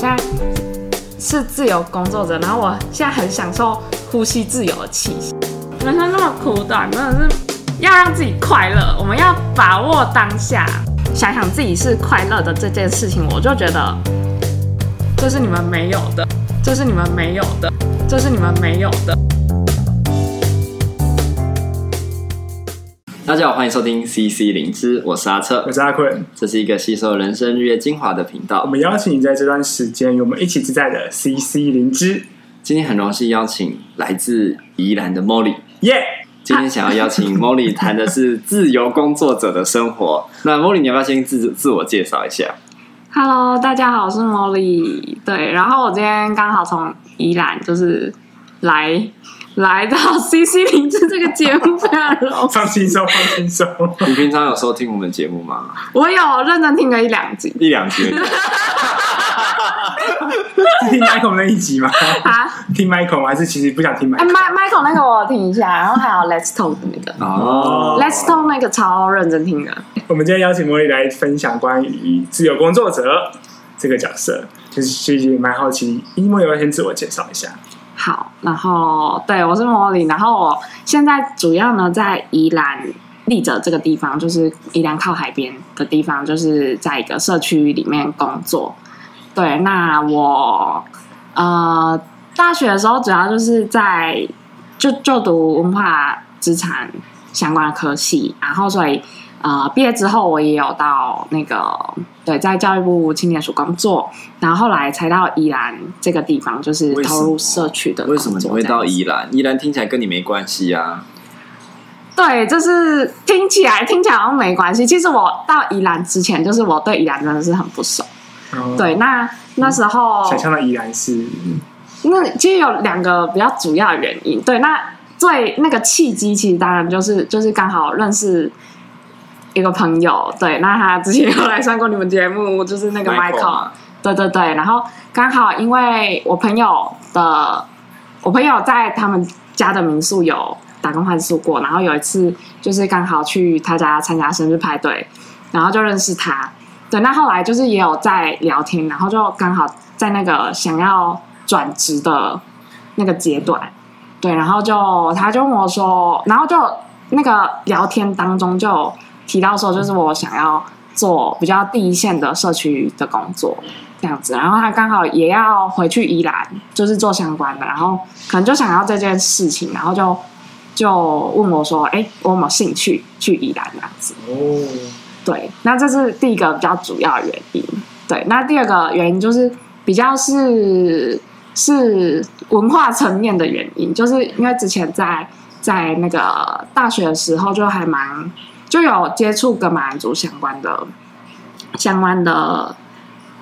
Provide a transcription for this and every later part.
现在是自由工作者，然后我现在很享受呼吸自由的气息。人生这么苦短，真的是要让自己快乐。我们要把握当下，想想自己是快乐的这件事情，我就觉得这是你们没有的，这是你们没有的，这是你们没有的。大家好，欢迎收听 CC 灵芝，我是阿策，我是阿坤，这是一个吸收人生日月精华的频道。我们邀请你在这段时间与我们一起自在的 CC 灵芝。今天很荣幸邀请来自宜兰的 Molly，耶！今天想要邀请 Molly 谈的是自由工作者的生活。那 Molly，你要不要先自自我介绍一下？Hello，大家好，我是 Molly。对，然后我今天刚好从宜兰就是来。来到 CC 灵知这个节目，非常放轻松，放轻松。你平常有收听我们节目吗？我有认真听了一两集，一两集。听 Michael 那一集吗？啊，听 Michael 还是其实不想听 Michael？哎，Michael 那个我听一下，然后还有 Let's Talk 的那个哦，Let's Talk 那个超认真听的。我们今天邀请 Molly 来分享关于自由工作者这个角色，就是其实蛮好奇，Molly 要先自我介绍一下。好，然后对，我是 Molly，然后我现在主要呢在宜兰立泽这个地方，就是宜兰靠海边的地方，就是在一个社区里面工作。对，那我呃大学的时候主要就是在就就读文化资产相关的科系，然后所以。呃，毕业之后我也有到那个对，在教育部青年署工作，然后后来才到宜兰这个地方，就是投入社区的。为什么你会到宜兰？宜兰听起来跟你没关系啊？对，就是听起来听起来好像没关系。其实我到宜兰之前，就是我对宜兰真的是很不熟。哦、对，那那时候、嗯、想象的宜兰是，那其实有两个比较主要的原因。对，那最那个契机，其实当然就是就是刚好认识。一个朋友，对，那他之前有来上过你们节目，就是那个 Michael，, 对对对，然后刚好因为我朋友的，我朋友在他们家的民宿有打工换宿过，然后有一次就是刚好去他家参加生日派对，然后就认识他，对，那后来就是也有在聊天，然后就刚好在那个想要转职的那个阶段，对，然后就他就问我说，然后就那个聊天当中就。提到说，就是我想要做比较第一线的社区的工作这样子，然后他刚好也要回去宜兰，就是做相关的，然后可能就想要这件事情，然后就就问我说：“哎，我有没有兴趣去宜兰这样子？”哦，对，那这是第一个比较主要的原因。对，那第二个原因就是比较是是文化层面的原因，就是因为之前在在那个大学的时候就还蛮。就有接触跟马兰族相关的、相关的，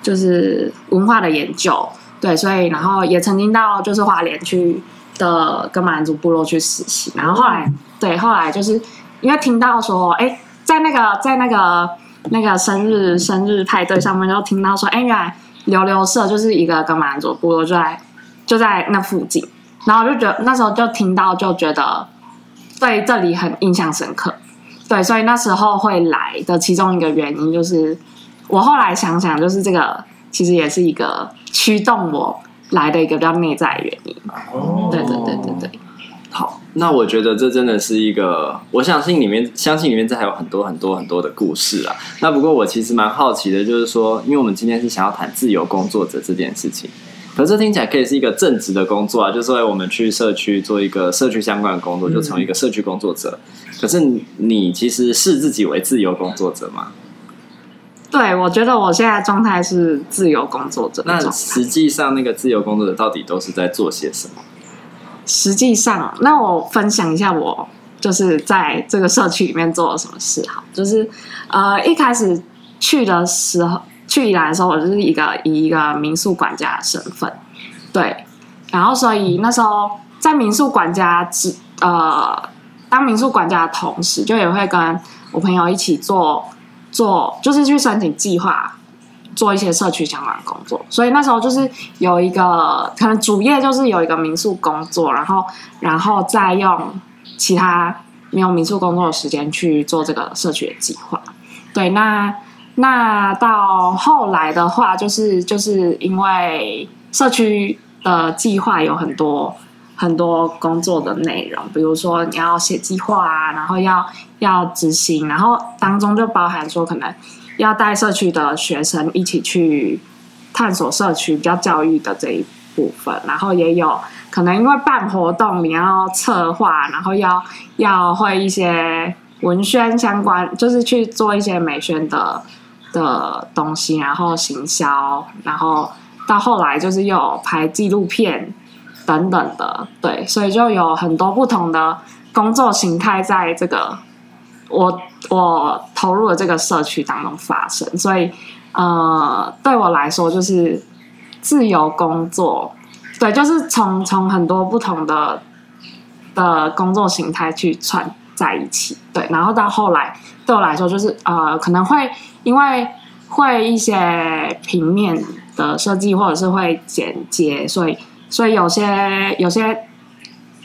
就是文化的研究，对，所以然后也曾经到就是花莲去的跟马兰族部落去实习，然后后来对，后来就是因为听到说，哎，在那个在那个那个生日生日派对上面，就听到说，哎，原来流流社就是一个跟马兰族部落就在就在那附近，然后就觉得那时候就听到就觉得对这里很印象深刻。对，所以那时候会来的其中一个原因，就是我后来想想，就是这个其实也是一个驱动我来的一个比较内在的原因。哦，对对对对对。好，那我觉得这真的是一个，我相信里面，相信里面这还有很多很多很多的故事啊。那不过我其实蛮好奇的，就是说，因为我们今天是想要谈自由工作者这件事情，可是这听起来可以是一个正职的工作啊，就是说我们去社区做一个社区相关的工作，就成为一个社区工作者。嗯可是你其实视自己为自由工作者吗？对，我觉得我现在状态是自由工作者。那实际上，那个自由工作者到底都是在做些什么？实际上，那我分享一下我就是在这个社区里面做了什么事。好，就是呃，一开始去的时候，去宜兰的时候，我就是一个以一个民宿管家的身份，对，然后所以那时候在民宿管家之呃。当民宿管家的同时，就也会跟我朋友一起做做，就是去申请计划，做一些社区相关的工作。所以那时候就是有一个可能主业就是有一个民宿工作，然后然后再用其他没有民宿工作的时间去做这个社区的计划。对，那那到后来的话，就是就是因为社区的计划有很多很多工作的内容，比如说你要写计划啊，然后要要执行，然后当中就包含说可能要带社区的学生一起去探索社区比较教育的这一部分，然后也有可能因为办活动你要策划，然后要要会一些文宣相关，就是去做一些美宣的的东西，然后行销，然后到后来就是又有拍纪录片等等的，对，所以就有很多不同的工作形态在这个我我投入的这个社区当中发生，所以呃，对我来说就是自由工作，对，就是从从很多不同的的工作形态去串在一起，对，然后到后来对我来说就是呃，可能会。因为会一些平面的设计，或者是会剪接，所以所以有些有些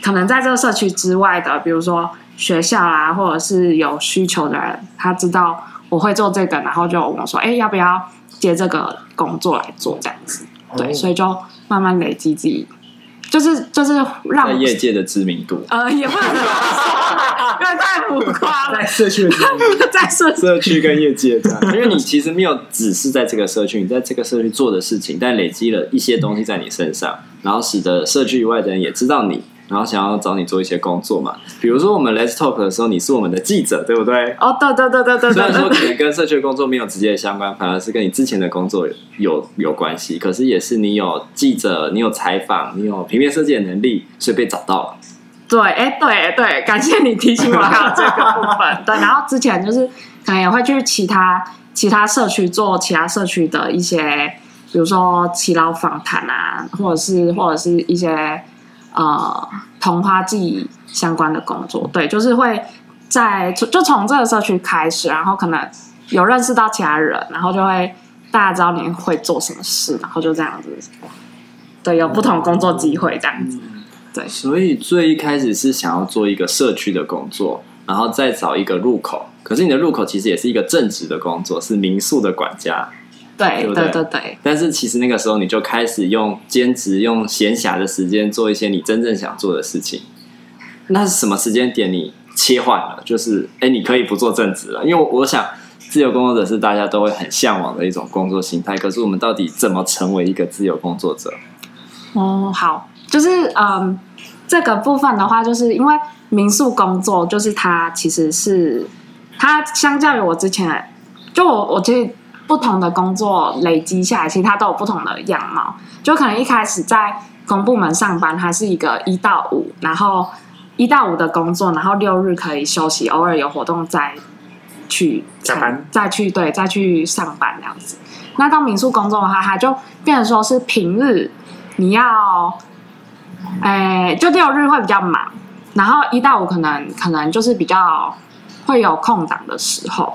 可能在这个社区之外的，比如说学校啊，或者是有需求的人，他知道我会做这个，然后就问我说：“哎，要不要接这个工作来做？”这样子，对，所以就慢慢累积自己。就是就是让在业界的知名度，呃，也不能说，因为太浮夸了。在社区，在社社区跟业界这样，因为你其实没有只是在这个社区，你在这个社区做的事情，但累积了一些东西在你身上，然后使得社区以外的人也知道你。然后想要找你做一些工作嘛，比如说我们 Let's Talk 的时候，你是我们的记者，对不对？哦，对对对对对。虽然说可能跟社区工作没有直接的相关，反而是跟你之前的工作有有，有关系。可是也是你有记者，你有采访，你有平面设计的能力，所以被找到了。对，哎，对对，感谢你提醒我还有这个部分。对，然后之前就是可能也会去其他其他社区做其他社区的一些，比如说耆老访谈啊，或者是或者是一些。呃，童话季相关的工作，对，就是会在就从这个社区开始，然后可能有认识到其他人，然后就会大家知道你会做什么事，然后就这样子，对，有不同工作机会这样子，对。所以最一开始是想要做一个社区的工作，然后再找一个入口，可是你的入口其实也是一个正职的工作，是民宿的管家。对对对对，但是其实那个时候你就开始用兼职、用闲暇的时间做一些你真正想做的事情。那是什么时间点你切换了？就是哎，你可以不做正职了，因为我我想自由工作者是大家都会很向往的一种工作形态。可是我们到底怎么成为一个自由工作者？哦，好，就是嗯，这个部分的话，就是因为民宿工作，就是它其实是它相较于我之前，就我我其实。不同的工作累积下来，其实它都有不同的样貌。就可能一开始在公部门上班，它是一个一到五，然后一到五的工作，然后六日可以休息，偶尔有活动再去加班，再去对，再去上班这样子。那到民宿工作的话，它就变成说是平日你要，哎，就六日会比较忙，然后一到五可能可能就是比较会有空档的时候。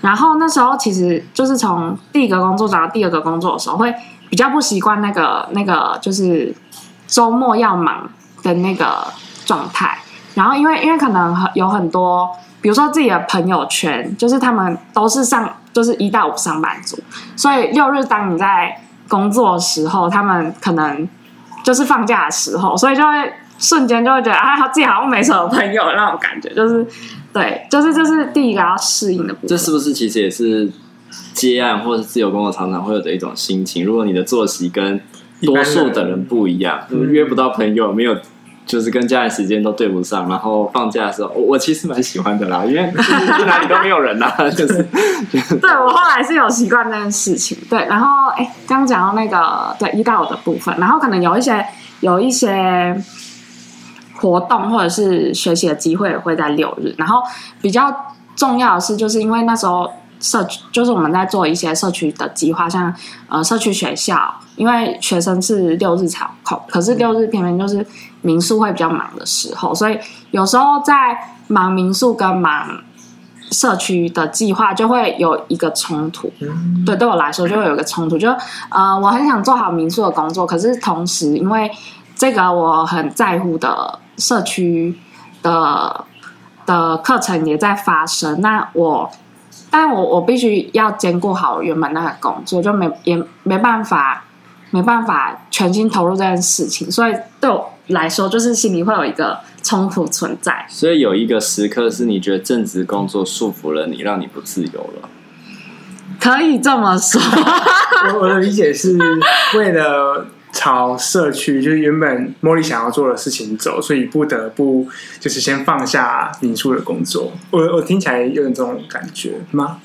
然后那时候其实就是从第一个工作找到第二个工作的时候，会比较不习惯那个那个就是周末要忙的那个状态。然后因为因为可能有很多，比如说自己的朋友圈，就是他们都是上就是一到五上班族，所以六日当你在工作的时候，他们可能就是放假的时候，所以就会瞬间就会觉得啊，自己好像没什么朋友那种感觉，就是。对，就是这是第一个要适应的部分。这是不是其实也是接案或者是自由工作常常会有的一种心情？如果你的作息跟多数的人不一样，一约不到朋友，没有就是跟家人时间都对不上，然后放假的时候，我，我其实蛮喜欢的啦，因为去哪里都没有人呐，就是。对，我后来是有习惯这件事情。对，然后哎，刚讲到那个对一到五的部分，然后可能有一些有一些。活动或者是学习的机会会在六日，然后比较重要的是，就是因为那时候社区就是我们在做一些社区的计划，像呃社区学校，因为学生是六日才有空，可是六日偏偏就是民宿会比较忙的时候，所以有时候在忙民宿跟忙社区的计划就会有一个冲突。对，对我来说就会有一个冲突，就呃我很想做好民宿的工作，可是同时因为这个我很在乎的。社区的的课程也在发生，那我但我我必须要兼顾好原本那个工作，就没也没办法没办法全心投入这件事情，所以对我来说，就是心里会有一个冲突存在。所以有一个时刻是你觉得正职工作束缚了你，让你不自由了。可以这么说。我 我的理解是为了朝社区，就是原本茉莉想要做的事情走，所以不得不就是先放下民宿的工作。我我听起来有点这种感觉吗？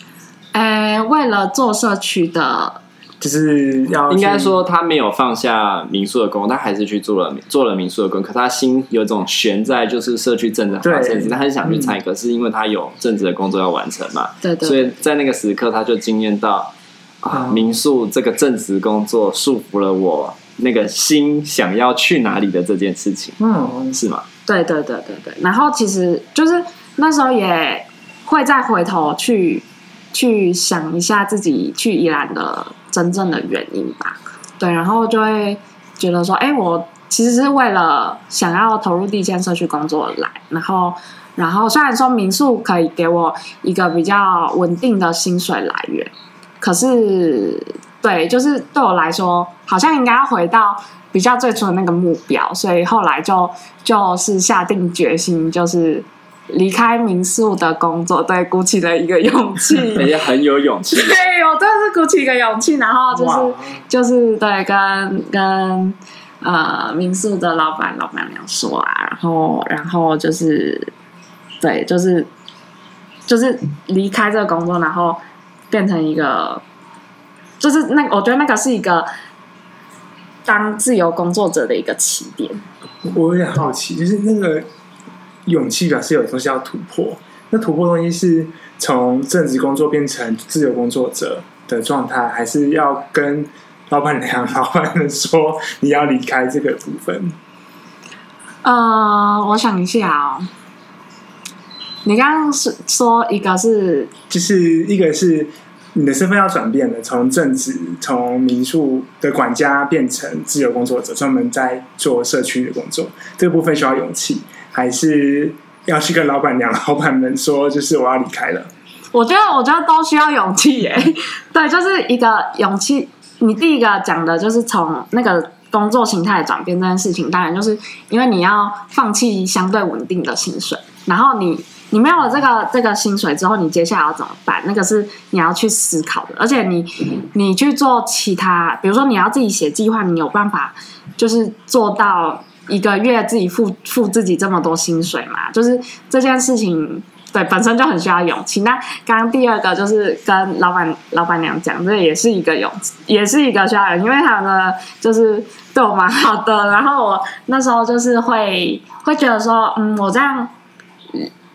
呃，为了做社区的。就是要应该说他没有放下民宿的工，他还是去做了做了民宿的工。可他心有一种悬在，就是社区正在发生，他很想去参与，可是因为他有正职的工作要完成嘛，对对。所以在那个时刻，他就惊艳到啊，民宿这个正职工作束缚了我那个心想要去哪里的这件事情。嗯，是吗？对对对对对。然后其实就是那时候也会再回头去去想一下自己去宜兰的。真正的原因吧，对，然后就会觉得说，哎，我其实是为了想要投入地线社区工作来，然后，然后虽然说民宿可以给我一个比较稳定的薪水来源，可是，对，就是对我来说，好像应该要回到比较最初的那个目标，所以后来就就是下定决心，就是。离开民宿的工作，对，鼓起了一个勇气，也很有勇气。对，我真的是鼓起一个勇气，然后就是就是对，跟跟呃民宿的老板老板娘说啊，然后然后就是对，就是就是离开这个工作，然后变成一个，就是那我觉得那个是一个当自由工作者的一个起点。我有点好奇，就是那个。勇气表示有东西要突破，那突破东西是从正职工作变成自由工作者的状态，还是要跟老板娘、老板们说你要离开这个部分？呃，我想一下哦，你刚刚是说一个是，就是一个是你的身份要转变了，从正职从民宿的管家变成自由工作者，专门在做社区的工作，这个部分需要勇气。还是要去跟老板娘、老板们说，就是我要离开了。我觉得，我觉得都需要勇气耶。对，就是一个勇气。你第一个讲的就是从那个工作形态转变这件事情，当然就是因为你要放弃相对稳定的薪水，然后你你没有这个这个薪水之后，你接下来要怎么办？那个是你要去思考的。而且你你去做其他，比如说你要自己写计划，你有办法就是做到。一个月自己付付自己这么多薪水嘛，就是这件事情对本身就很需要勇气。那刚刚第二个就是跟老板老板娘讲，这也是一个勇，也是一个需要人，因为他的就是对我蛮好的。然后我那时候就是会会觉得说，嗯，我这样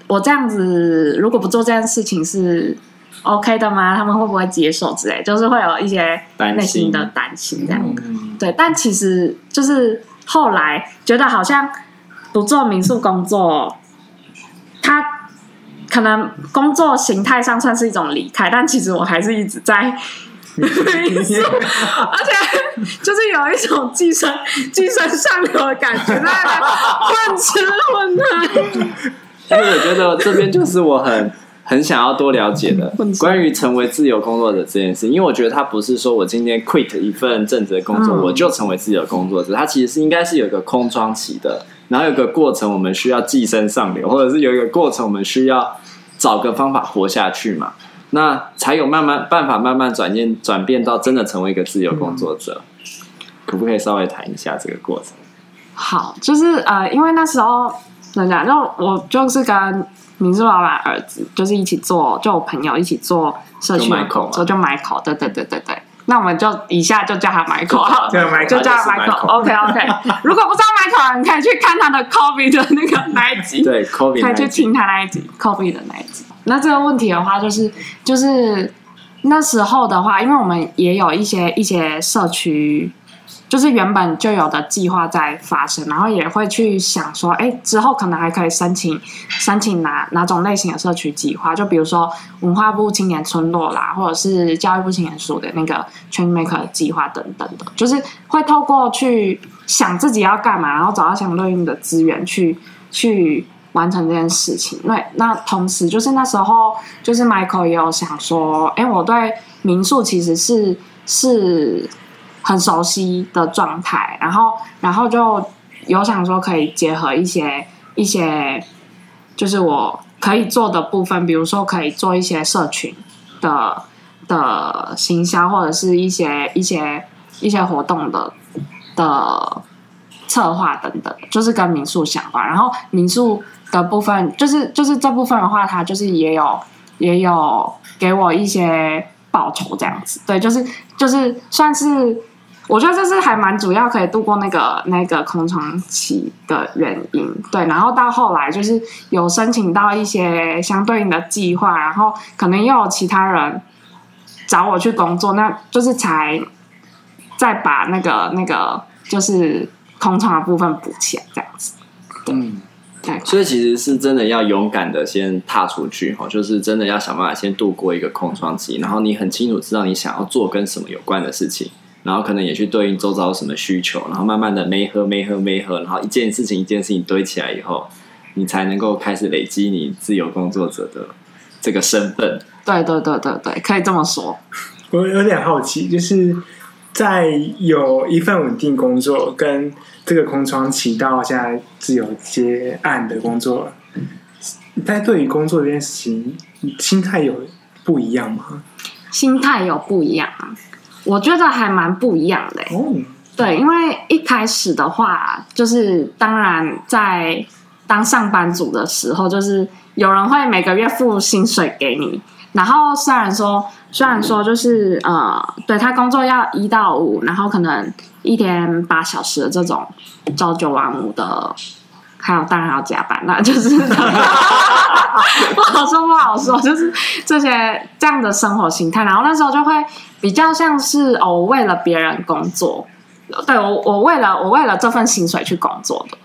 我这样子如果不做这件事情是 OK 的吗？他们会不会接受之类？就是会有一些内心的担心这样。嗯、对，但其实就是。后来觉得好像不做民宿工作，他可能工作形态上算是一种离开，但其实我还是一直在 民宿，而且就是有一种寄生寄生上流的感觉，在混吃混喝。但是我觉得这边就是我很。很想要多了解的 关于成为自由工作者这件事，因为我觉得他不是说我今天 quit 一份正职的工作，我就成为自由工作者，他其实是应该是有一个空窗期的，然后有一个过程，我们需要寄生上流，或者是有一个过程，我们需要找个方法活下去嘛，那才有慢慢办法慢慢转变转变到真的成为一个自由工作者，可不可以稍微谈一下这个过程？好，就是呃，因为那时候怎么讲，就我就是跟。民宿老板儿子就是一起做，就我朋友一起做社区，做就 Michael，对对对对对。那我们就以下就叫他 Michael，就叫他 Michael。OK OK。如果不知道 Michael，你可以去看他的 Kobe 的那个那一集，对 Kobe，可以去听他那一集 Kobe 的那一集。那这个问题的话，就是就是那时候的话，因为我们也有一些一些社区。就是原本就有的计划在发生，然后也会去想说，哎，之后可能还可以申请申请哪哪种类型的社区计划？就比如说文化部青年村落啦，或者是教育部青年署的那个 Change Maker 计划等等的，就是会透过去想自己要干嘛，然后找到相对应的资源去去完成这件事情。那那同时就是那时候，就是 Michael 也有想说，哎，我对民宿其实是是很熟悉的状态，然后然后就有想说可以结合一些一些，就是我可以做的部分，比如说可以做一些社群的的行销，或者是一些一些一些活动的的。策划等等，就是跟民宿相关。然后民宿的部分，就是就是这部分的话，它就是也有也有给我一些报酬这样子。对，就是就是算是，我觉得这是还蛮主要可以度过那个那个空窗期的原因。对，然后到后来就是有申请到一些相对应的计划，然后可能又有其他人找我去工作，那就是才再把那个那个就是。空窗的部分补起来，这样子。嗯，对。所以其实是真的要勇敢的先踏出去哈，就是真的要想办法先度过一个空窗期，然后你很清楚知道你想要做跟什么有关的事情，然后可能也去对应周遭什么需求，然后慢慢的没喝没喝没喝，然后一件事情一件事情堆起来以后，你才能够开始累积你自由工作者的这个身份。对对对对对，可以这么说。我有点好奇，就是。在有一份稳定工作，跟这个空窗期到现在自由接案的工作，在对于工作这件事情，心态有不一样吗？心态有不一样，我觉得还蛮不一样的。哦，对，因为一开始的话，就是当然在当上班族的时候，就是有人会每个月付薪水给你。然后虽然说，虽然说就是呃，对他工作要一到五，然后可能一天八小时的这种朝九晚五的，还有当然还要加班，那 就是不好说不好说，就是这些这样的生活形态。然后那时候就会比较像是哦，为了别人工作，对我我为了我为了这份薪水去工作的。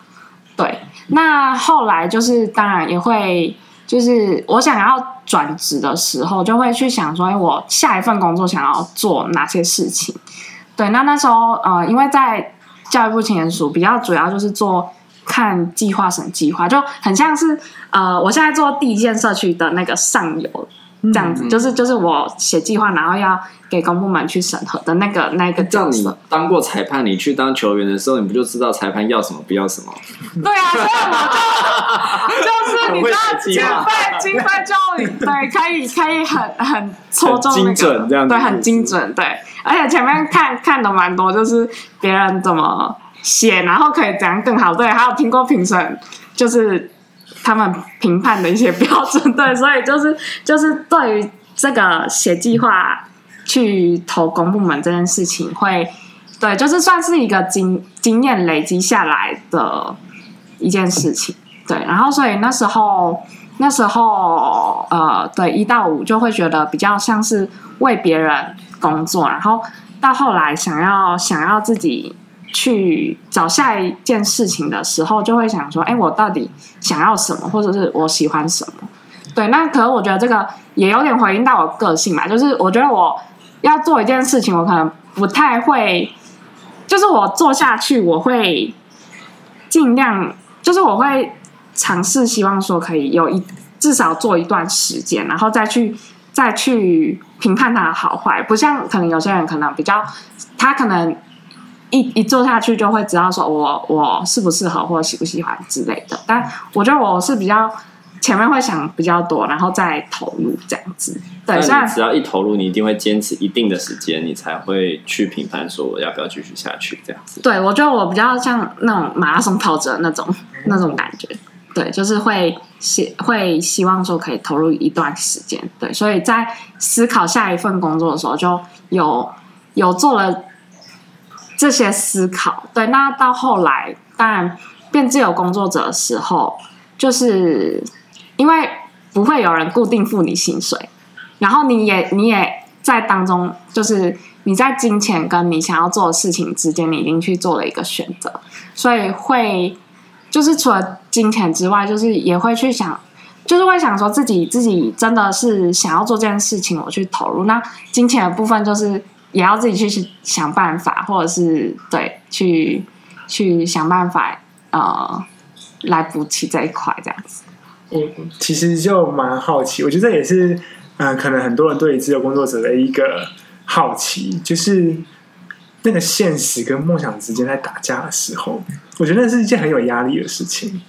对，那后来就是当然也会。就是我想要转职的时候，就会去想说，哎，我下一份工作想要做哪些事情？对，那那时候，呃，因为在教育部青年署，比较主要就是做看计划审计划，就很像是，呃，我现在做第一线社区的那个上游。这样子就是就是我写计划，然后要给公部门去审核的那个那个角色。这样你当过裁判，你去当球员的时候，你不就知道裁判要什么不要什么？对啊，所以我就就是你知道经费经费就对，可以可以很很戳中那个，精准这样子，对，很精准，对。而且前面看看的蛮多，就是别人怎么写，然后可以怎样更好。对，还有听过评审就是。他们评判的一些标准，对，所以就是就是对于这个写计划去投公部门这件事情会，对，就是算是一个经经验累积下来的一件事情，对。然后所以那时候那时候呃，对一到五就会觉得比较像是为别人工作，然后到后来想要想要自己。去找下一件事情的时候，就会想说：“哎，我到底想要什么，或者是我喜欢什么？”对，那可能我觉得这个也有点回应到我个性嘛。就是我觉得我要做一件事情，我可能不太会，就是我做下去，我会尽量，就是我会尝试，希望说可以有一至少做一段时间，然后再去再去评判它的好坏。不像可能有些人可能比较，他可能。一一做下去就会知道说我我适不适合或者喜不喜欢之类的，但我觉得我是比较前面会想比较多，然后再投入这样子。对，只要一投入，你一定会坚持一定的时间，你才会去评判说我要不要继续下去这样子。对，我觉得我比较像那种马拉松跑者那种那种感觉，对，就是会希会希望说可以投入一段时间。对，所以在思考下一份工作的时候，就有有做了。这些思考，对，那到后来，当然变自由工作者的时候，就是因为不会有人固定付你薪水，然后你也你也在当中，就是你在金钱跟你想要做的事情之间，你已经去做了一个选择，所以会就是除了金钱之外，就是也会去想，就是会想说自己自己真的是想要做这件事情，我去投入，那金钱的部分就是。也要自己去想办法，或者是对去去想办法，呃，来补齐这一块这样子。我其实就蛮好奇，我觉得这也是嗯、呃，可能很多人对于自由工作者的一个好奇，就是那个现实跟梦想之间在打架的时候，我觉得那是一件很有压力的事情。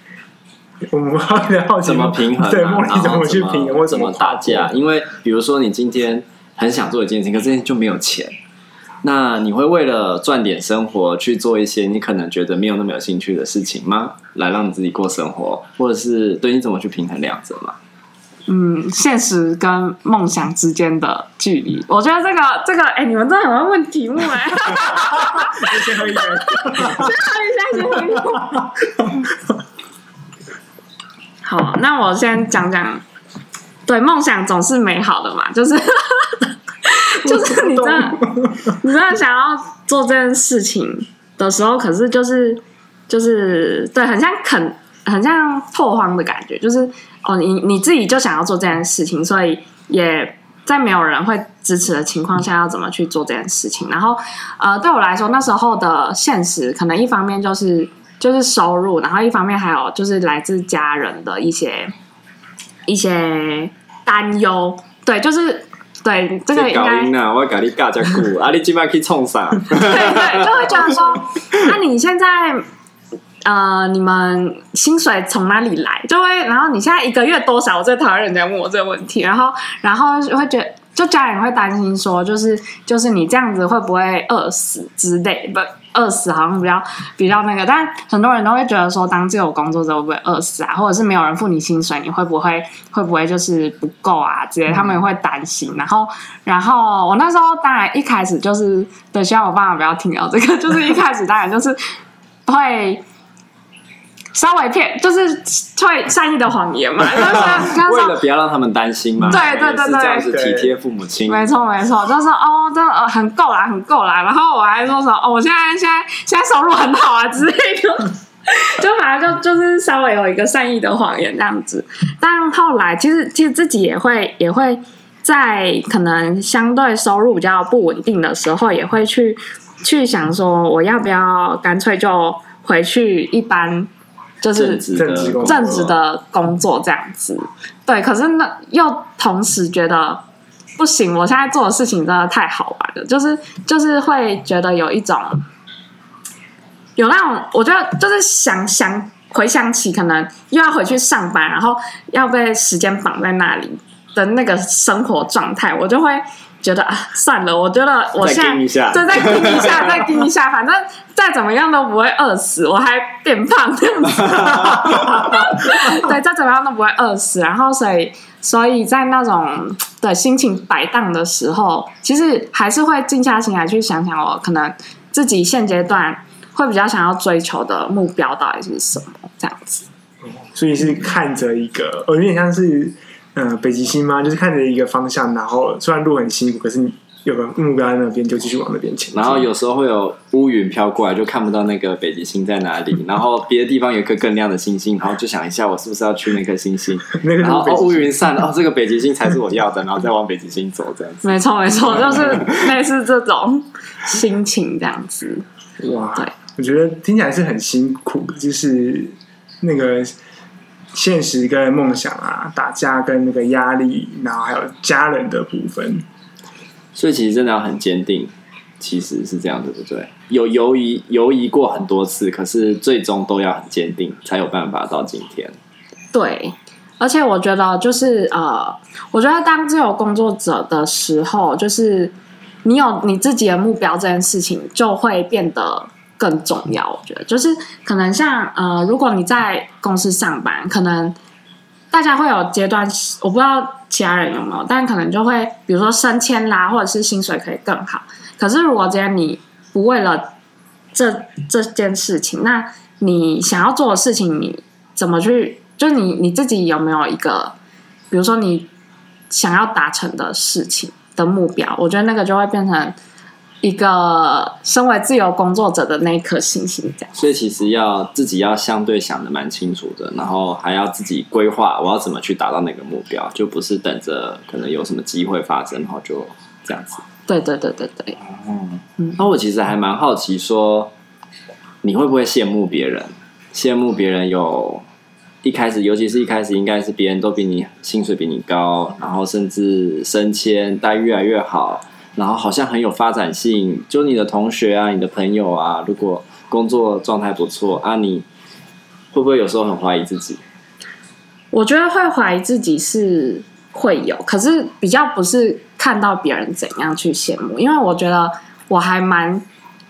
我们好奇怎么平衡、啊？对，茉莉怎么去平衡，或怎么打架？因为比如说，你今天很想做一件事情，可是就没有钱。那你会为了赚点生活去做一些你可能觉得没有那么有兴趣的事情吗？来让你自己过生活，或者是对你怎么去平衡两者吗？嗯，现实跟梦想之间的距离，我觉得这个这个，哎、欸，你们真的很会问题目哎、欸。先喝一杯，先喝一下，先喝一下。好，那我先讲讲，对，梦想总是美好的嘛，就是。就是你真的，你真的想要做这件事情的时候，可是就是就是对，很像肯，很像拓荒的感觉。就是哦，你你自己就想要做这件事情，所以也在没有人会支持的情况下，要怎么去做这件事情？然后呃，对我来说，那时候的现实可能一方面就是就是收入，然后一方面还有就是来自家人的一些一些担忧。对，就是。对，这个应该。我跟你尬加股，啊，你今晚去冲啥？对对，就会觉得说，那、啊、你现在呃，你们薪水从哪里来？就会，然后你现在一个月多少？我最讨厌人家问我这个问题，然后，然后会觉得。就家人会担心说，就是就是你这样子会不会饿死之类的？饿死好像比较比较那个，但很多人都会觉得说，当自由工作者会不会饿死啊？或者是没有人付你薪水，你会不会会不会就是不够啊之类？他们也会担心。然后然后我那时候当然一开始就是对，希望我爸爸不要听到这个，就是一开始当然就是会。稍微骗，就是会善意的谎言嘛，就是为了不要让他们担心嘛。对对对对，这样子体贴父母亲。没错没错，就是哦，这呃很够啦，很够啦。然后我还说什么哦，我现在现在现在收入很好啊之类的，就反正就就是稍微有一个善意的谎言这样子。但后来其实其实自己也会也会在可能相对收入比较不稳定的时候，也会去去想说，我要不要干脆就回去一般。就是正职的工作这样子，对。可是那又同时觉得不行，我现在做的事情真的太好玩了，就是就是会觉得有一种有那种，我觉得就是想想回想起，可能又要回去上班，然后要被时间绑在那里的那个生活状态，我就会。觉得啊，算了，我觉得我现在再再盯一,一下，再盯一下，反正再怎么样都不会饿死，我还变胖这样子。对，再怎么样都不会饿死。然后，所以，所以在那种的心情摆荡的时候，其实还是会静下心来去想想，我可能自己现阶段会比较想要追求的目标到底是什么这样子。所以是看着一个，有点像是。嗯，北极星吗？就是看着一个方向，然后虽然路很辛苦，可是你有个目标在那边，就继续往那边前进。然后有时候会有乌云飘过来，就看不到那个北极星在哪里。然后别的地方有一颗更亮的星星，然后就想一下，我是不是要去那颗星星？那个然后哦，乌云散了，哦，这个北极星才是我要的，然后再往北极星走，这样子。没错，没错，就是 类似这种心情这样子。哇，对，我觉得听起来是很辛苦，就是那个。现实跟梦想啊，打架跟那个压力，然后还有家人的部分，所以其实真的要很坚定，其实是这样，对不对？有犹疑犹疑过很多次，可是最终都要很坚定，才有办法到今天。对，而且我觉得就是呃，我觉得当自由工作者的时候，就是你有你自己的目标，这件事情就会变得。更重要，我觉得就是可能像呃，如果你在公司上班，可能大家会有阶段，我不知道其他人有没有，但可能就会比如说升迁啦，或者是薪水可以更好。可是如果今天你不为了这这件事情，那你想要做的事情，你怎么去？就你你自己有没有一个，比如说你想要达成的事情的目标？我觉得那个就会变成。一个身为自由工作者的那一颗星星，这样。所以其实要自己要相对想的蛮清楚的，然后还要自己规划我要怎么去达到那个目标，就不是等着可能有什么机会发生，然后就这样子。对对对对对。嗯，那我其实还蛮好奇，说你会不会羡慕别人？羡慕别人有一开始，尤其是一开始，应该是别人都比你薪水比你高，然后甚至升迁待遇越来越好，然后好像很有发展性。就你的同学啊，你的朋友啊，如果工作状态不错啊，你会不会有时候很怀疑自己？我觉得会怀疑自己是会有，可是比较不是看到别人怎样去羡慕，因为我觉得我还蛮。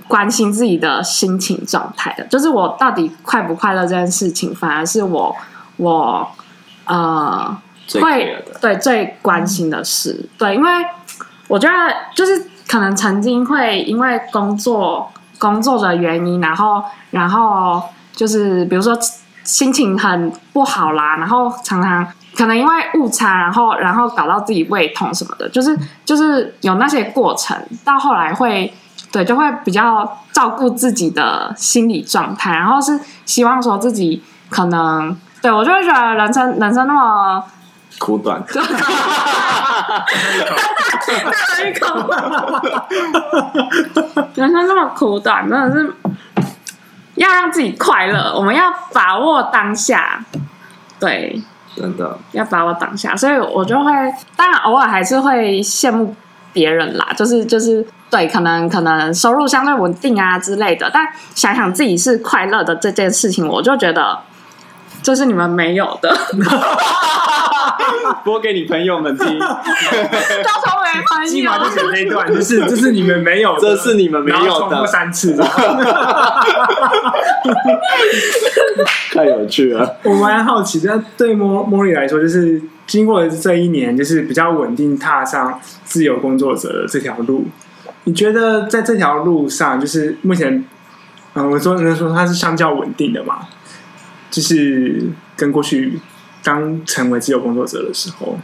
关心自己的心情状态的，就是我到底快不快乐这件事情，反而是我我呃会对最关心的事。对，因为我觉得就是可能曾经会因为工作工作的原因，然后然后就是比如说心情很不好啦，然后常常可能因为误差，然后然后搞到自己胃痛什么的，就是就是有那些过程，到后来会。对，就会比较照顾自己的心理状态，然后是希望说自己可能，对，我就会觉得人生人生那么苦短，一口，人生那么苦短，真的。是要让自己快乐，我们要把握当下，对，真的。要把握当下，所以我就会，当然偶尔还是会羡慕别人啦，就是就是。对，可能可能收入相对稳定啊之类的，但想想自己是快乐的这件事情，我就觉得这是你们没有的。播给你朋友们听，到时候没朋友。今晚就写这一段，就是这是你们没有的，这是你们没有的，三次，太有趣了。我蛮好奇的，对莫莫莉来说，就是经过这一年，就是比较稳定踏上自由工作者的这条路。你觉得在这条路上，就是目前，嗯，我说能说它是相较稳定的嘛？就是跟过去刚成为自由工作者的时候，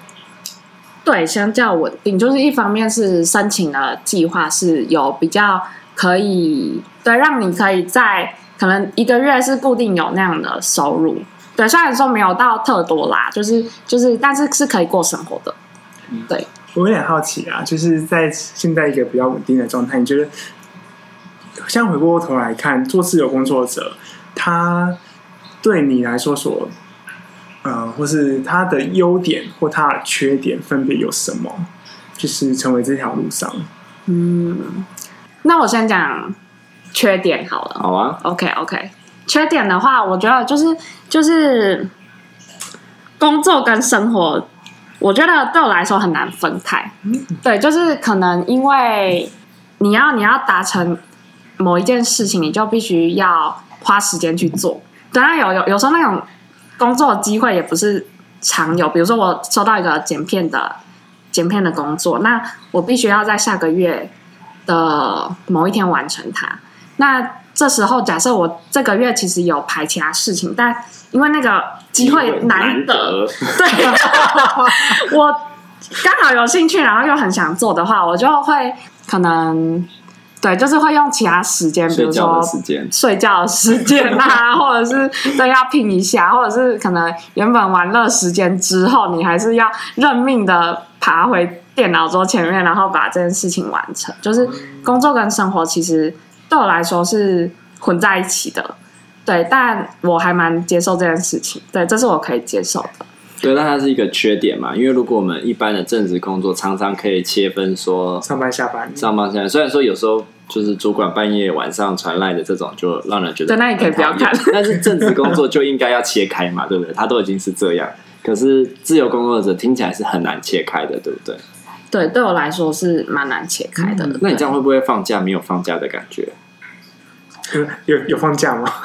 对，相较稳定，就是一方面是申请的计划是有比较可以，对，让你可以在可能一个月是固定有那样的收入，对，虽然说没有到特多啦，就是就是，但是是可以过生活的，对。我有点好奇啊，就是在现在一个比较稳定的状态，你觉得，像回过头来看，做自由工作者，他对你来说所，呃，或是他的优点或他的缺点分别有什么？就是成为这条路上，嗯，那我先讲缺点好了。好啊，OK OK，缺点的话，我觉得就是就是工作跟生活。我觉得对我来说很难分开，对，就是可能因为你要你要达成某一件事情，你就必须要花时间去做。当然有有有时候那种工作机会也不是常有，比如说我收到一个剪片的剪片的工作，那我必须要在下个月的某一天完成它。那这时候假设我这个月其实有排其他事情，但因为那个机会难得，难 得对，我刚好有兴趣，然后又很想做的话，我就会可能对，就是会用其他时间，比如说睡觉的时间啊，或者是对要拼一下，或者是可能原本玩乐时间之后，你还是要认命的爬回电脑桌前面，然后把这件事情完成。就是工作跟生活其实对我来说是混在一起的。对，但我还蛮接受这件事情。对，这是我可以接受的。对，那它是一个缺点嘛，因为如果我们一般的正职工作常常可以切分说上班下班，上班下班。虽然说有时候就是主管半夜晚上传赖的这种，就让人觉得对，那你可以不要看。但是正职工作就应该要切开嘛，对不对？他都已经是这样，可是自由工作者听起来是很难切开的，对不对？对，对我来说是蛮难切开的。嗯，那你这样会不会放假没有放假的感觉？有有放假吗？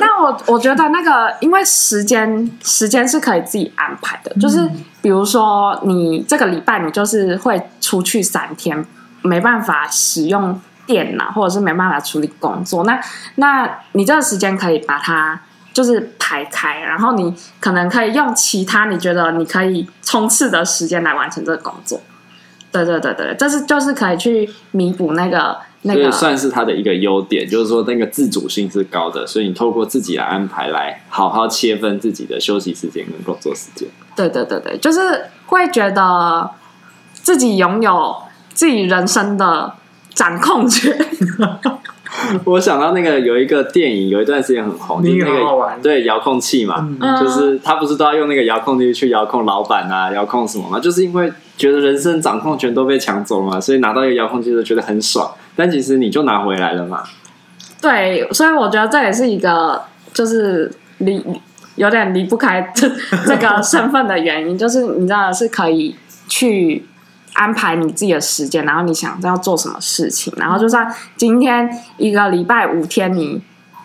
但我我觉得那个，因为时间时间是可以自己安排的，就是比如说你这个礼拜你就是会出去三天，没办法使用电脑，或者是没办法处理工作，那那你这个时间可以把它就是排开，然后你可能可以用其他你觉得你可以冲刺的时间来完成这个工作。对对对对，这是就是可以去弥补那个。那个、所以算是他的一个优点，就是说那个自主性是高的，所以你透过自己来安排，来好好切分自己的休息时间跟工作时间。对对对对，就是会觉得自己拥有自己人生的掌控权。我想到那个有一个电影，有一段时间很红，就是那个对遥控器嘛，嗯就是他不是都要用那个遥控器去遥控老板啊，遥控什么嘛？就是因为觉得人生掌控权都被抢走了嘛，所以拿到一个遥控器就觉得很爽。但其实你就拿回来了嘛。对，所以我觉得这也是一个就是离有点离不开这这个身份的原因，就是你知道是可以去。安排你自己的时间，然后你想要做什么事情，然后就算今天一个礼拜五天你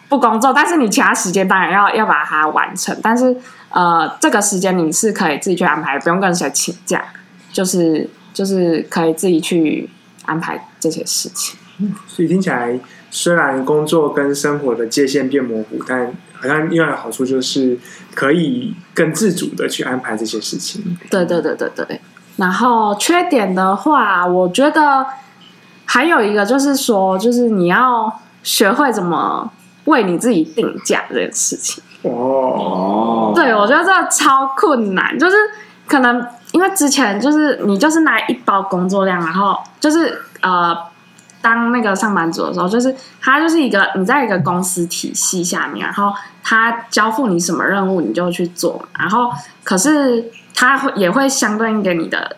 不工作，但是你其他时间当然要要把它完成，但是呃，这个时间你是可以自己去安排，不用跟谁请假，就是就是可以自己去安排这些事情。嗯，所以听起来虽然工作跟生活的界限变模糊，但好像另外的好处就是可以更自主的去安排这些事情。对对对对对。然后缺点的话，我觉得还有一个就是说，就是你要学会怎么为你自己定价这件事情。哦，对，我觉得这个超困难，就是可能因为之前就是你就是拿一包工作量，然后就是呃，当那个上班族的时候，就是他就是一个你在一个公司体系下面，然后他交付你什么任务，你就去做，然后可是。他会也会相对应给你的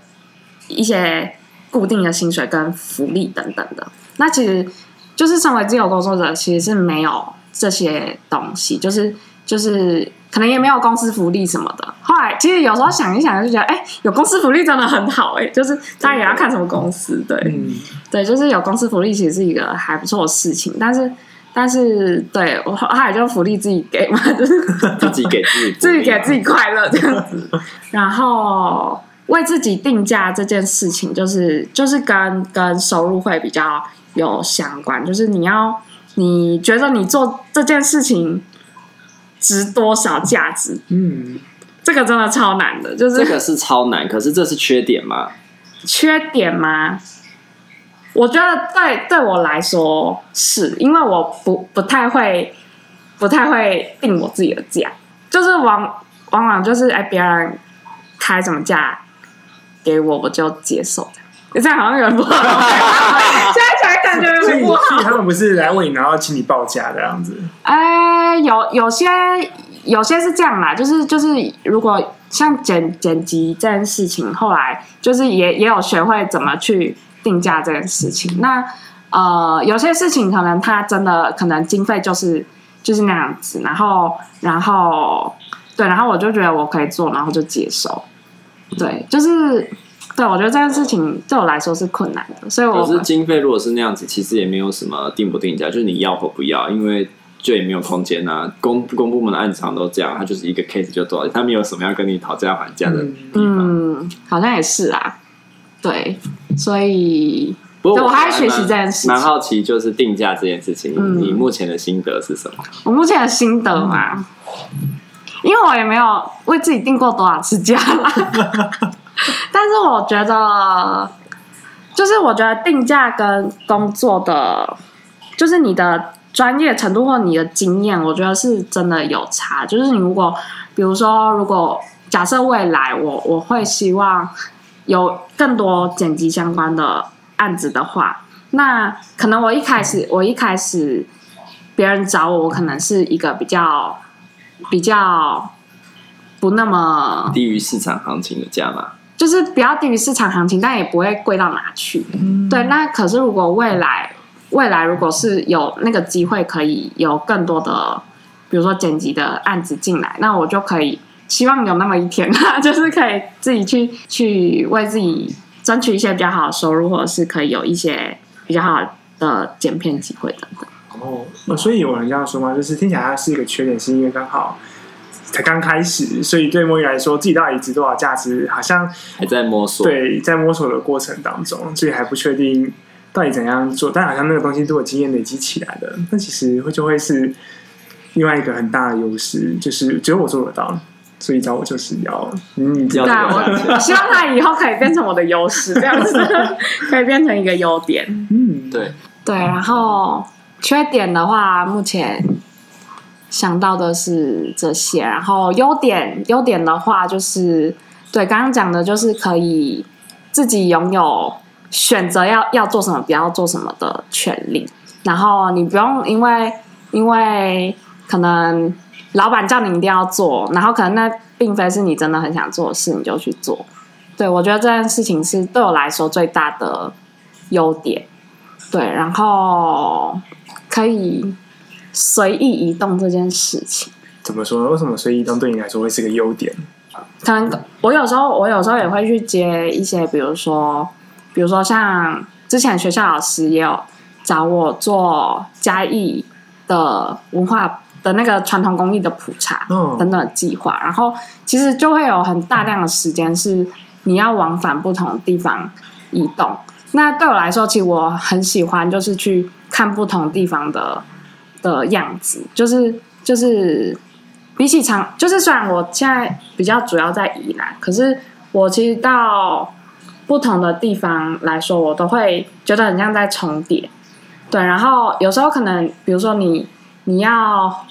一些固定的薪水跟福利等等的。那其实就是身为自由工作者，其实是没有这些东西，就是就是可能也没有公司福利什么的。后来其实有时候想一想，就觉得哎，有公司福利真的很好哎。就是大家也要看什么公司，对，嗯、对，就是有公司福利其实是一个还不错的事情，但是。但是，对我后来就福利自己给嘛，就是自己给自己，自己给自己快乐这样子。然后为自己定价这件事情，就是就是跟跟收入会比较有相关。就是你要你觉得你做这件事情值多少价值？嗯，这个真的超难的，就是这个是超难。可是这是缺点吗？缺点吗？我觉得对对我来说是，因为我不不太会，不太会定我自己的价，就是往往往就是哎别人开什么价给我，我就接受。这样好像有点不好，现在才们不是来问你，然后请你报价的样子？哎，有有些有些是这样啦，就是就是如果像剪剪辑这件事情，后来就是也也有学会怎么去。定价这件事情，那呃，有些事情可能它真的可能经费就是就是那样子，然后然后对，然后我就觉得我可以做，然后就接受，对，就是对我觉得这件事情对我来说是困难的，所以我可是经费如果是那样子，其实也没有什么定不定价，就是你要或不要，因为就也没有空间啊。公公部门的案子常都这样，他就是一个 case 就多少钱，他没有什么要跟你讨价还价的地方。嗯，好像也是啊。对，所以不过我，我还在学习这件事情。蛮好奇，就是定价这件事情，嗯，你目前的心得是什么？我目前的心得嘛，嗯，因为我也没有为自己定过多少次价啦，但是我觉得，就是我觉得定价跟工作的，就是你的专业程度或你的经验，我觉得是真的有差。就是你如果，比如说，如果假设未来我我会希望。有更多剪辑相关的案子的话，那可能我一开始，我一开始别人找我，我可能是一个比较 比较不那么低于市场行情的价码，就是比较低于市场行情，但也不会贵到哪去。嗯。对，那可是如果未来未来如果是有那个机会，可以有更多的，比如说剪辑的案子进来，那我就可以。希望有那么一天啊，就是可以自己去去为自己争取一些比较好的收入，或者是可以有一些比较好的剪片机会等等。哦，所以有人这样说吗？就是听起来它是一个缺点，是因为刚好才刚开始，所以对莫伊来说，自己到底值多少价值，好像还在摸索。对，在摸索的过程当中，所以还不确定到底怎样做。但好像那个东西，都有经验累积起来的，那其实会就会是另外一个很大的优势，就是只有我做得到。所以找我就是要，嗯，对啊，我希望他以后可以变成我的优势，这样子可以变成一个优点。嗯，对对。然后缺点的话，目前想到的是这些。然后优点，优点的话就是，对刚刚讲的，就是可以自己拥有选择要要做什么，不要做什么的权利。然后你不用因为因为可能老板叫你一定要做，然后可能那并非是你真的很想做的事，你就去做。对，我觉得这件事情是对我来说最大的优点。对，然后可以随意移动这件事情，怎么说呢？为什么随意移动对你来说会是个优点？可能我有时候我有时候也会去接一些，比如说，比如说像之前学校老师也有找我做嘉义的文化的那个传统工艺的普查等等的计划，然后其实就会有很大量的时间是你要往返不同的地方移动。那对我来说，其实我很喜欢就是去看不同地方的的样子，就是就是。比起长，就是虽然我现在比较主要在宜兰，可是我其实到不同的地方来说，我都会觉得很像在重叠。对，然后有时候可能，比如说你你要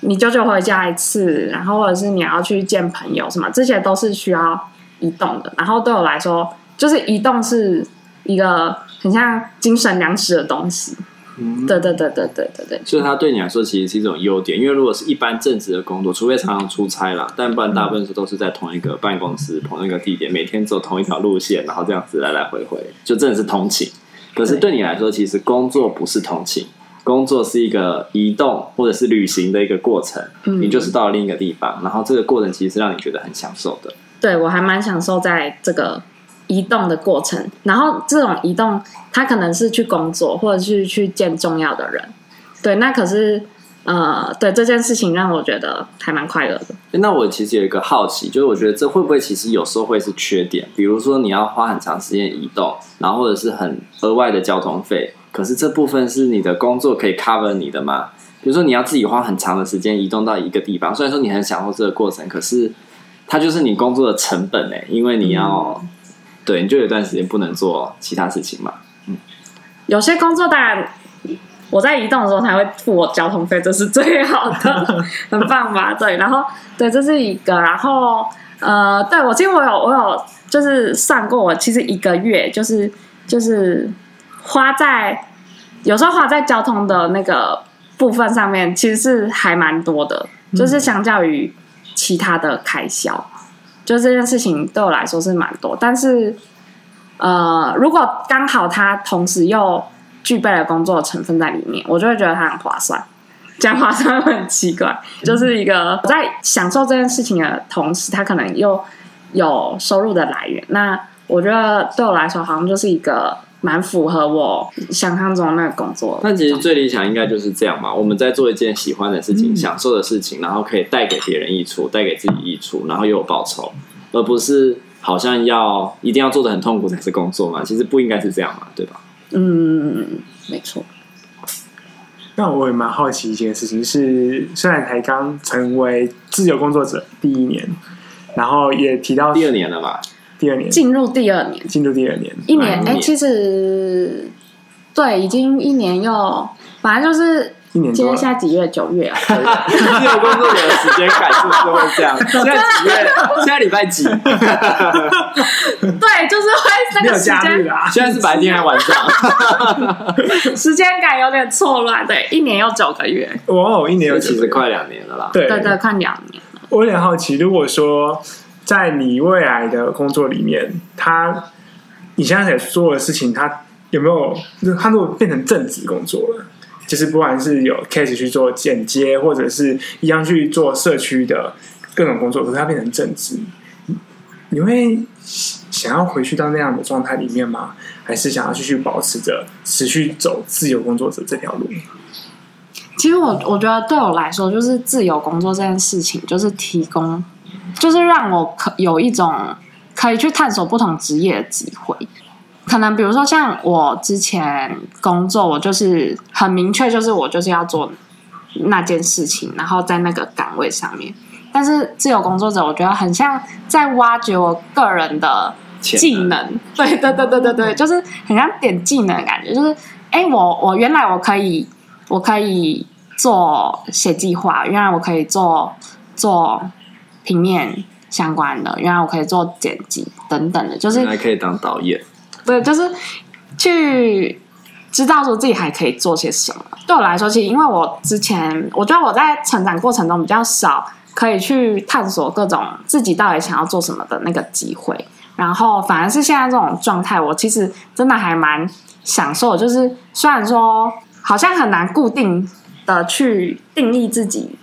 你久久回家一次，然后或者是你要去见朋友什么，这些都是需要移动的。然后对我来说，就是移动是一个很像精神粮食的东西。嗯，对对对对对对对，所以它对你来说其实是一种优点，因为如果是一般正职的工作，除非常常出差啦，但不然大部分是都是在同一个办公室、同一个地点，每天走同一条路线，然后这样子来来回回，就真的是通勤。可是对你来说，其实工作不是通勤，工作是一个移动或者是旅行的一个过程。嗯，你就是到了另一个地方，然后这个过程其实是让你觉得很享受的。对，我还蛮享受在这个。移动的过程，然后这种移动，他可能是去工作，或者是去见重要的人，对，那可是呃，对这件事情让我觉得还蛮快乐的。那我其实有一个好奇，就是我觉得这会不会其实有时候会是缺点？比如说你要花很长时间移动，然后或者是很额外的交通费，可是这部分是你的工作可以 cover 你的吗？比如说你要自己花很长的时间移动到一个地方，虽然说你很享受这个过程，可是它就是你工作的成本哎，因为你要。嗯对，你就有一段时间不能做其他事情嘛。嗯，有些工作当然我在移动的时候才会付我交通费，这是最好的，很棒吧？对，然后对，这是一个，然后呃，对我其实我有我有就是算过，我其实一个月就是就是花在有时候花在交通的那个部分上面，其实是还蛮多的，就是相较于其他的开销。就这件事情对我来说是蛮多，但是，呃，如果刚好他同时又具备了工作成分在里面，我就会觉得他很划算。讲划算很奇怪，就是一个在享受这件事情的同时，他可能又有收入的来源。那我觉得对我来说，好像就是一个。蛮符合我想象中的那个工作。那其实最理想应该就是这样嘛，我们在做一件喜欢的事情、嗯、享受的事情，然后可以带给别人益处，带给自己益处，然后又有报酬，而不是好像要一定要做的很痛苦才是工作嘛。其实不应该是这样嘛，对吧？嗯，没错。那我也蛮好奇一件事情是，虽然才刚成为自由工作者第一年，然后也提到第二年了吧？第二年进入第二年，进入第二年，一年哎、欸，其实对，已经一年又，反正就是一年。今天现在几月？九月啊。自由工作者的时间感是不是会这样？现在几月？现在礼拜几？对，就是会那个时间。啊、现在是白天还是晚上？时间感有点错乱。对，一年又九个月。哦，一年又其实快两年了啦。对对对，快两年了。我有点好奇，如果说。在你未来的工作里面，他你现在在做的事情，他有没有？他如果变成正职工作了，就是不管是有 case 去做剪接，或者是一样去做社区的各种工作，可是他变成正职，你会想要回去到那样的状态里面吗？还是想要继续保持着持续走自由工作者这条路？其实我我觉得对我来说，就是自由工作这件事情，就是提供。就是让我可有一种可以去探索不同职业的机会，可能比如说像我之前工作，我就是很明确，就是我就是要做那件事情，然后在那个岗位上面。但是自由工作者，我觉得很像在挖掘我个人的技能，对对对对对对，就是很像点技能的感觉，就是哎，我我原来我可以我可以做写计划，原来我可以做做。平面相关的，原来我可以做剪辑等等的，就是还可以当导演。对，就是去知道说自己还可以做些什么。对我来说，其实因为我之前我觉得我在成长过程中比较少可以去探索各种自己到底想要做什么的那个机会，然后反而是现在这种状态，我其实真的还蛮享受。就是虽然说好像很难固定的去定义自己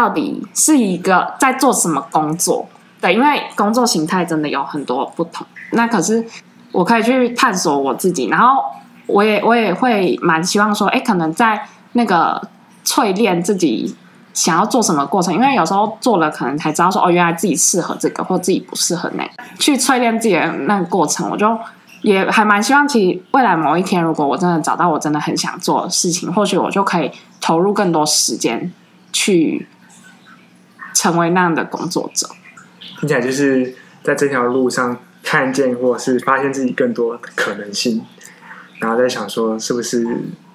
到底是一个在做什么工作，对，因为工作形态真的有很多不同。那可是我可以去探索我自己，然后。我也我也会蛮希望说，哎，可能在那个淬炼自己想要做什么过程，因为有时候做了，可能才知道说，哦，原来自己适合这个，或自己不适合那个。去淬炼自己的那个过程，我就也还蛮希望，其实未来某一天，如果我真的找到我真的很想做的事情，或许我就可以投入更多时间去成为那样的工作者。听起来就是在这条路上看见，或者是发现自己更多的可能性。然后在想说，是不是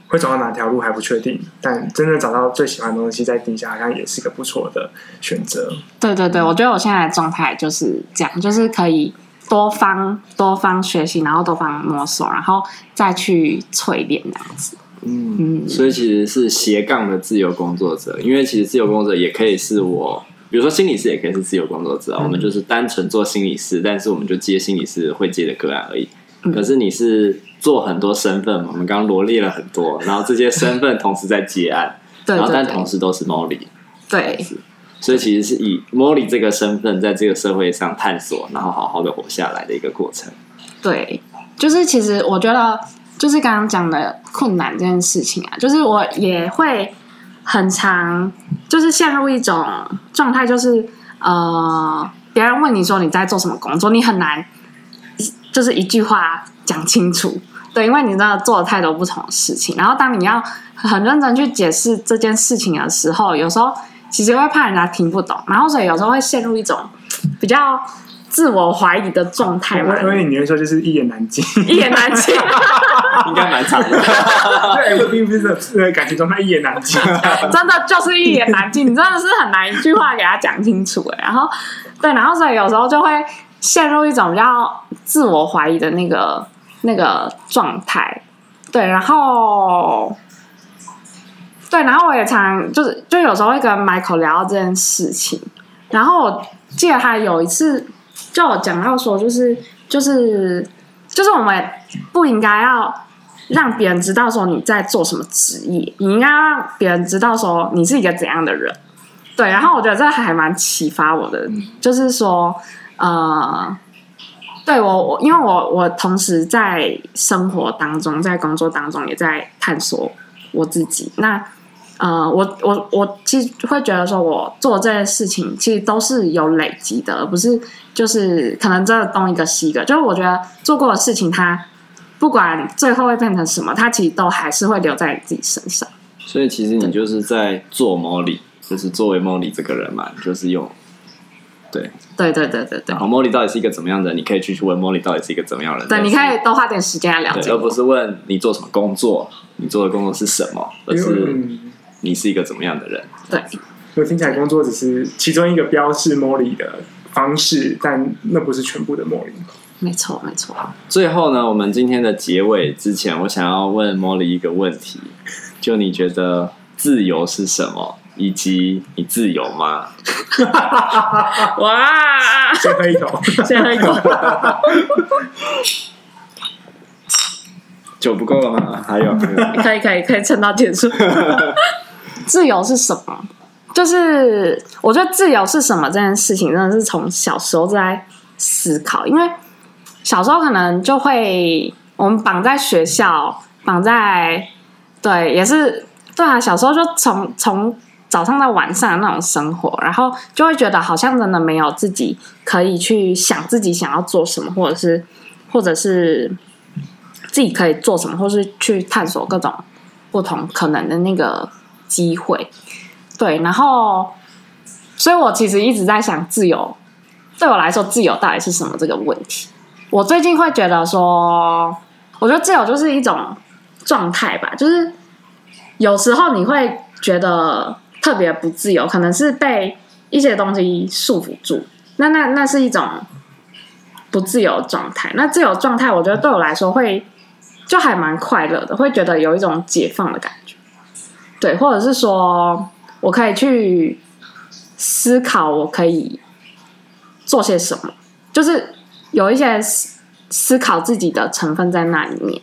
会走到哪条路还不确定，但真的找到最喜欢的东西再定下，好像也是一个不错的选择。对对对，我觉得我现在的状态就是这样，就是可以多方多方学习，然后多方摸索，然后再去淬炼这样子。嗯。嗯，所以其实是斜杠的自由工作者，因为其实自由工作者也可以是我，比如说心理师也可以是自由工作者，嗯、我们就是单纯做心理师，但是我们就接心理师会接的个案而已。嗯、可是你是。做很多身份嘛，我们刚刚罗列了很多，然后这些身份同时在接案，对，然后但同时都是 Molly，对，所以其实是以 Molly 这个身份在这个社会上探索，然后好好的活下来的一个过程。对，就是其实我觉得，就是刚刚讲的困难这件事情啊，就是我也会很常，就是陷入一种状态，就是呃，别人问你说你在做什么工作，你很难，就是一句话讲清楚。对，因为你真的做了太多不同的事情，然后当你要很认真去解释这件事情的时候，有时候其实会怕人家听不懂，然后所以有时候会陷入一种比较自我怀疑的状态。因为你会说就是一言难尽，一言难尽，应该蛮长的。对，并不是感情状态一言难尽，真的就是一言难尽，你真的是很难一句话给他讲清楚。然后对，然后所以有时候就会陷入一种比较自我怀疑的那个。那个状态，对，然后，对，然后我也常就是，就有时候会跟 Michael 聊到这件事情，然后我记得他有一次就有讲到说，就是就是就是我们不应该要让别人知道说你在做什么职业，你应该让别人知道说你是一个怎样的人，对，然后我觉得这还蛮启发我的，就是说，呃。对我，我因为我我同时在生活当中，在工作当中也在探索我自己。那呃，我我我其实会觉得说，我做这些事情其实都是有累积的，而不是就是可能这东一个西一个。就是我觉得做过的事情，它不管最后会变成什么，它其实都还是会留在你自己身上。所以其实你就是在做 Molly，就是作为 Molly 这个人嘛，就是用。对对对对对对。好，Molly 到底是一个怎么样的人？你可以去去问 Molly 到底是一个怎么样的人。对，你可以多花点时间来了解，而不是问你做什么工作，你做的工作是什么，而是你是一个怎么样的人。对，我听起来工作只是其中一个标示 Molly 的方式，但那不是全部的 Molly。没错，没错。最后呢，我们今天的结尾之前，我想要问 Molly 一个问题，就你觉得自由是什么？以及你自由吗？哇！先喝一口，先喝一口。酒不够了吗？还有，可以，可以，可以撑到结束。自由是什么？就是我觉得自由是什么这件事情，真的是从小时候在思考。因为小时候可能就会我们绑在学校，绑在对，也是对啊。小时候就从从。早上到晚上的那种生活，然后就会觉得好像真的没有自己可以去想自己想要做什么，或者是或者是自己可以做什么，或是去探索各种不同可能的那个机会。对，然后，所以我其实一直在想，自由对我来说，自由到底是什么这个问题？我最近会觉得说，我觉得自由就是一种状态吧，就是有时候你会觉得。特别不自由，可能是被一些东西束缚住。那那那是一种不自由状态。那自由状态，我觉得对我来说会就还蛮快乐的，会觉得有一种解放的感觉。对，或者是说我可以去思考，我可以做些什么，就是有一些思考自己的成分在那里面。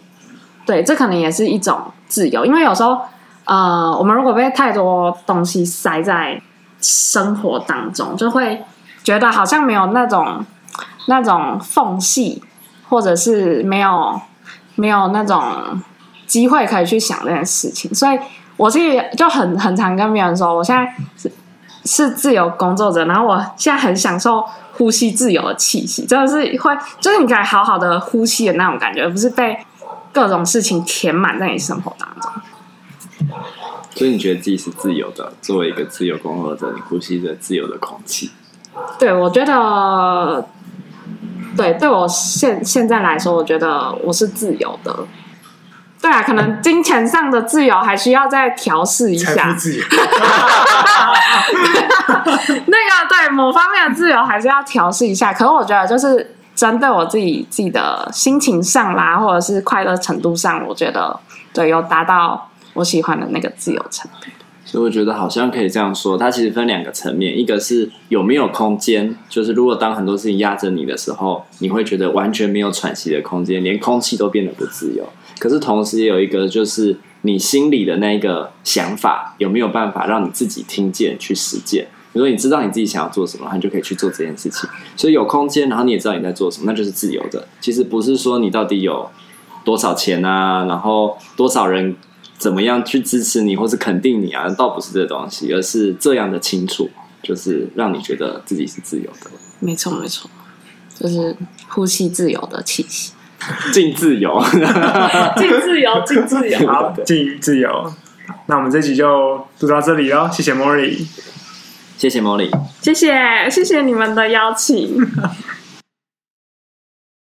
对，这可能也是一种自由，因为有时候，呃，我们如果被太多东西塞在生活当中，就会觉得好像没有那种那种缝隙，或者是没有没有那种机会可以去想这件事情。所以，我是就很很常跟别人说，我现在是是自由工作者，然后我现在很享受呼吸自由的气息，真的是会，就是你可以好好的呼吸的那种感觉，而不是被。各种事情填满在你生活当中，所以你觉得自己是自由的？作为一个自由工作者，你呼吸着自由的空气。对，我觉得，对，对我现现在来说，我觉得我是自由的。对啊，可能金钱上的自由还需要再调试一下。那个对某方面的自由还是要调试一下。可是我觉得就是。针对我自己自己的心情上啦，或者是快乐程度上，我觉得对，有达到我喜欢的那个自由程度。所以我觉得好像可以这样说，它其实分两个层面，一个是有没有空间，就是如果当很多事情压着你的时候，你会觉得完全没有喘息的空间，连空气都变得不自由。可是同时也有一个，就是你心里的那个想法有没有办法让你自己听见去实践。比如说，你知道你自己想要做什么，你就可以去做这件事情。所以有空间，然后你也知道你在做什么，那就是自由的。其实不是说你到底有多少钱啊，然后多少人怎么样去支持你或是肯定你啊，倒不是这东西，而是这样的清楚，就是让你觉得自己是自由的。没错，没错，就是呼吸自由的气息，尽自由，尽自由，尽自由，好，尽自由。那我们这集就录到这里喽，谢谢 Mori。谢谢 Molly，谢谢谢谢你们的邀请。